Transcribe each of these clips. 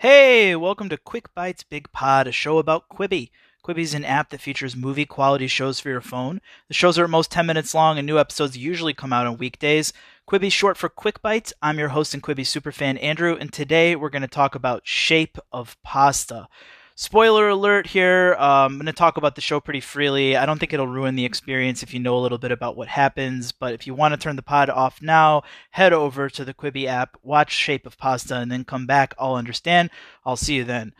Hey, welcome to Quick Bites Big Pod, a show about Quibi. Quibi is an app that features movie quality shows for your phone. The shows are at most 10 minutes long, and new episodes usually come out on weekdays. Quibi short for Quick Bites. I'm your host and Quibi superfan, Andrew, and today we're going to talk about Shape of Pasta. Spoiler alert here. Um, I'm going to talk about the show pretty freely. I don't think it'll ruin the experience if you know a little bit about what happens, but if you want to turn the pod off now, head over to the Quibi app, watch Shape of Pasta, and then come back. I'll understand. I'll see you then.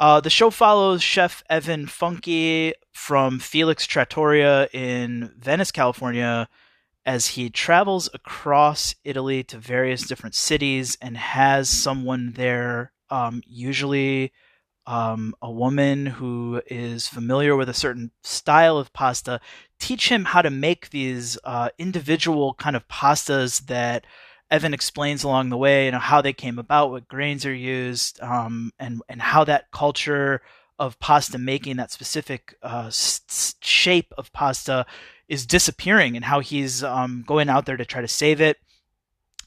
Uh, the show follows Chef Evan Funke from Felix Trattoria in Venice, California, as he travels across Italy to various different cities and has someone there, um, usually um, a woman who is familiar with a certain style of pasta, teach him how to make these uh, individual kind of pastas that Evan explains along the way, you know, how they came about, what grains are used, um, and and how that culture of pasta making, that specific uh, s- shape of pasta, is disappearing, and how he's um, going out there to try to save it.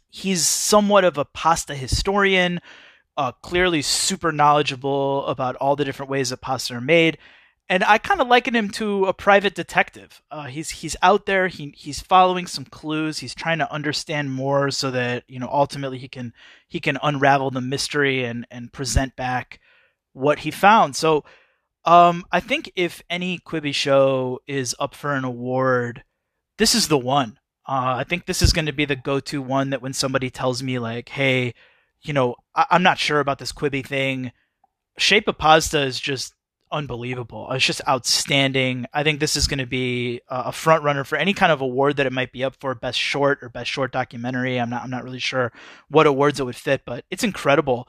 He's somewhat of a pasta historian uh, clearly super knowledgeable about all the different ways that pasta are made. And I kind of liken him to a private detective. Uh, he's he's out there. He he's following some clues. He's trying to understand more so that you know ultimately he can he can unravel the mystery and and present back what he found. So um, I think if any Quibi show is up for an award, this is the one. Uh, I think this is going to be the go-to one that when somebody tells me like, "Hey, you know, I- am not sure about this Quibi thing. Shape of Pasta is just unbelievable. It's just outstanding. I think this is going to be a front runner for any kind of award that it might be up for, best short or best short documentary. I'm not I'm not really sure what awards it would fit, but it's incredible.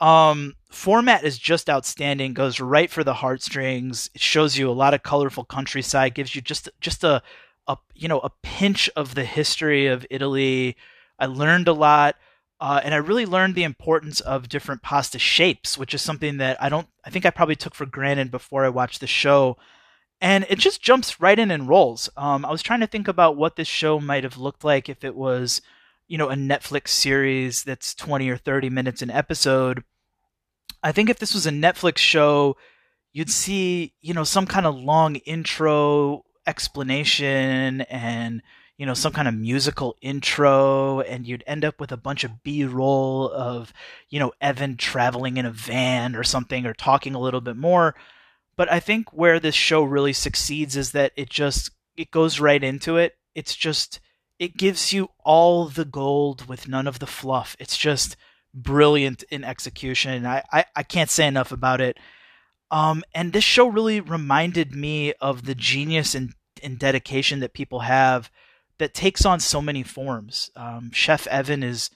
Um, format is just outstanding. Goes right for the heartstrings. It shows you a lot of colorful countryside. Gives you just just a a you know a pinch of the history of Italy. I learned a lot. Uh, and I really learned the importance of different pasta shapes, which is something that I don't, I think I probably took for granted before I watched the show. And it just jumps right in and rolls. Um, I was trying to think about what this show might have looked like if it was, you know, a Netflix series that's 20 or 30 minutes an episode. I think if this was a Netflix show, you'd see, you know, some kind of long intro explanation and you know some kind of musical intro and you'd end up with a bunch of b-roll of you know evan traveling in a van or something or talking a little bit more. But i think where this show really succeeds is that it just it goes right into it. It's just it gives you all the gold with none of the fluff. It's just brilliant in execution i i, I can't say enough about it. Um, and this show really reminded me of the genius and, and dedication that people have that takes on so many forms. Um, Chef Evan is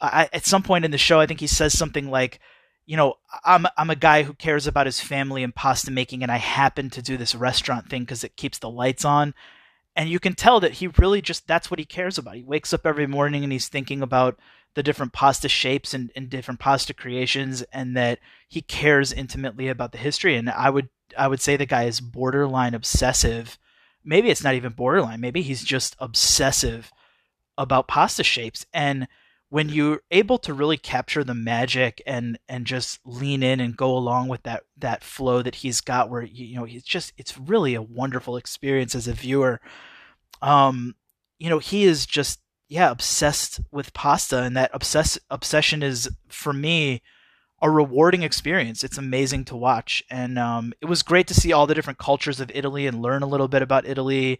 I, at some point in the show, I think he says something like, "You know, I'm I'm a guy who cares about his family and pasta making, and I happen to do this restaurant thing because it keeps the lights on." And you can tell that he really just that's what he cares about. He wakes up every morning and he's thinking about the different pasta shapes and, and different pasta creations, and that he cares intimately about the history. And I would I would say the guy is borderline obsessive maybe it's not even borderline. Maybe he's just obsessive about pasta shapes. And when you're able to really capture the magic and and just lean in and go along with that that flow that he's got, where you know he's just it's really a wonderful experience as a viewer. Um, you know, he is just yeah obsessed with pasta, and that obsess obsession is for me a rewarding experience. It's amazing to watch, and um, it was great to see all the different cultures of Italy and learn a little bit about Italy.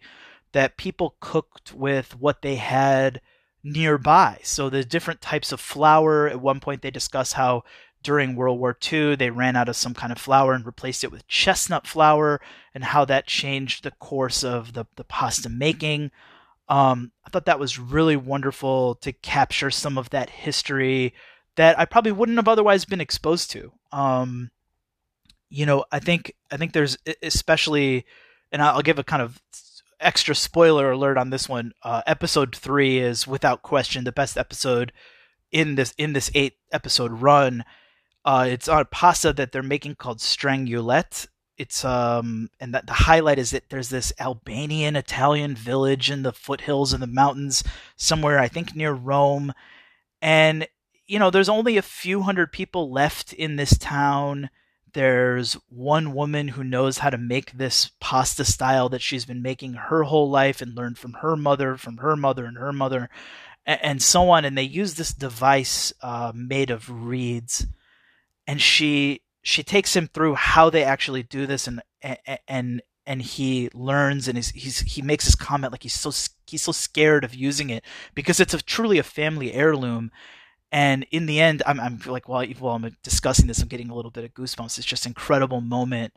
That people cooked with what they had nearby. So the different types of flour. At one point, they discuss how during World War II they ran out of some kind of flour and replaced it with chestnut flour, and how that changed the course of the the pasta making. Um, I thought that was really wonderful to capture some of that history that I probably wouldn't have otherwise been exposed to. Um, you know, I think I think there's especially, and I'll give a kind of extra spoiler alert on this one. Uh, episode three is without question the best episode in this in this eight episode run. Uh, it's on a pasta that they're making called strangulette. It's um and that the highlight is that there's this Albanian Italian village in the foothills of the mountains somewhere I think near Rome, and you know, there's only a few hundred people left in this town. There's one woman who knows how to make this pasta style that she's been making her whole life and learned from her mother, from her mother, and her mother, and, and so on. And they use this device uh, made of reeds, and she she takes him through how they actually do this, and and and he learns and he's, he's he makes his comment like he's so he's so scared of using it because it's a truly a family heirloom and in the end, I'm, I'm like, well, while I'm discussing this, I'm getting a little bit of goosebumps. It's just incredible moment.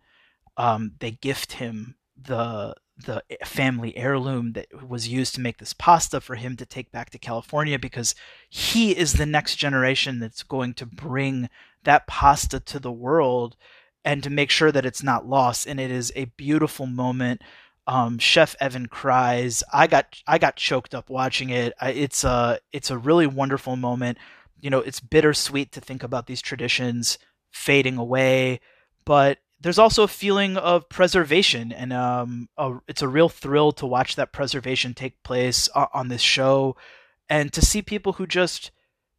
Um, they gift him the the family heirloom that was used to make this pasta for him to take back to California because he is the next generation that's going to bring that pasta to the world and to make sure that it's not lost. And it is a beautiful moment. Um, Chef Evan cries. I got I got choked up watching it. I, it's a it's a really wonderful moment you know, it's bittersweet to think about these traditions fading away, but there's also a feeling of preservation, and um, a, it's a real thrill to watch that preservation take place on this show, and to see people who just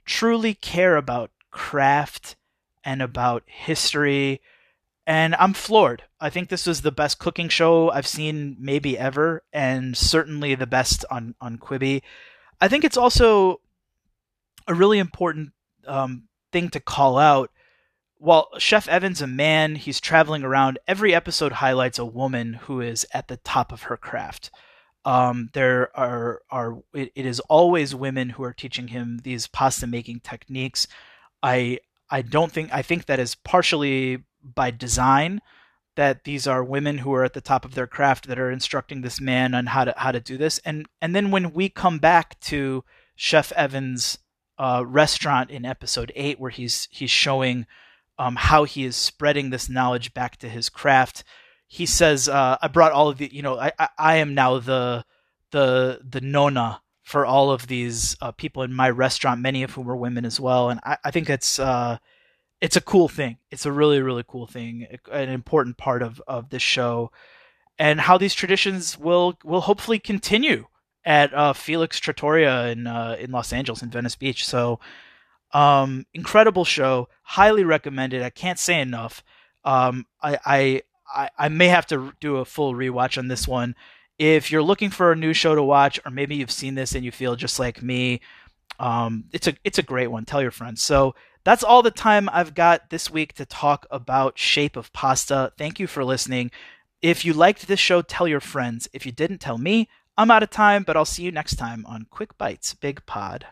truly care about craft and about history. And I'm floored. I think this was the best cooking show I've seen maybe ever, and certainly the best on on Quibi. I think it's also a really important um, thing to call out. While Chef Evan's a man, he's traveling around. Every episode highlights a woman who is at the top of her craft. Um, there are are it, it is always women who are teaching him these pasta making techniques. I I don't think I think that is partially by design that these are women who are at the top of their craft that are instructing this man on how to how to do this and and then when we come back to chef Evans uh, restaurant in episode eight where he's he's showing um, how he is spreading this knowledge back to his craft. He says, uh, "I brought all of the, you know, I, I, I am now the the the nona for all of these uh, people in my restaurant, many of whom are women as well." And I, I think it's uh, it's a cool thing. It's a really really cool thing, an important part of of this show, and how these traditions will will hopefully continue at uh, Felix Trattoria in uh, in Los Angeles in Venice Beach. So um, incredible show, highly recommended. I can't say enough. Um, I, I I may have to do a full rewatch on this one. If you're looking for a new show to watch, or maybe you've seen this and you feel just like me, um, it's a it's a great one. Tell your friends. So that's all the time I've got this week to talk about Shape of Pasta. Thank you for listening. If you liked this show, tell your friends. If you didn't, tell me. I'm out of time, but I'll see you next time on Quick Bites Big Pod.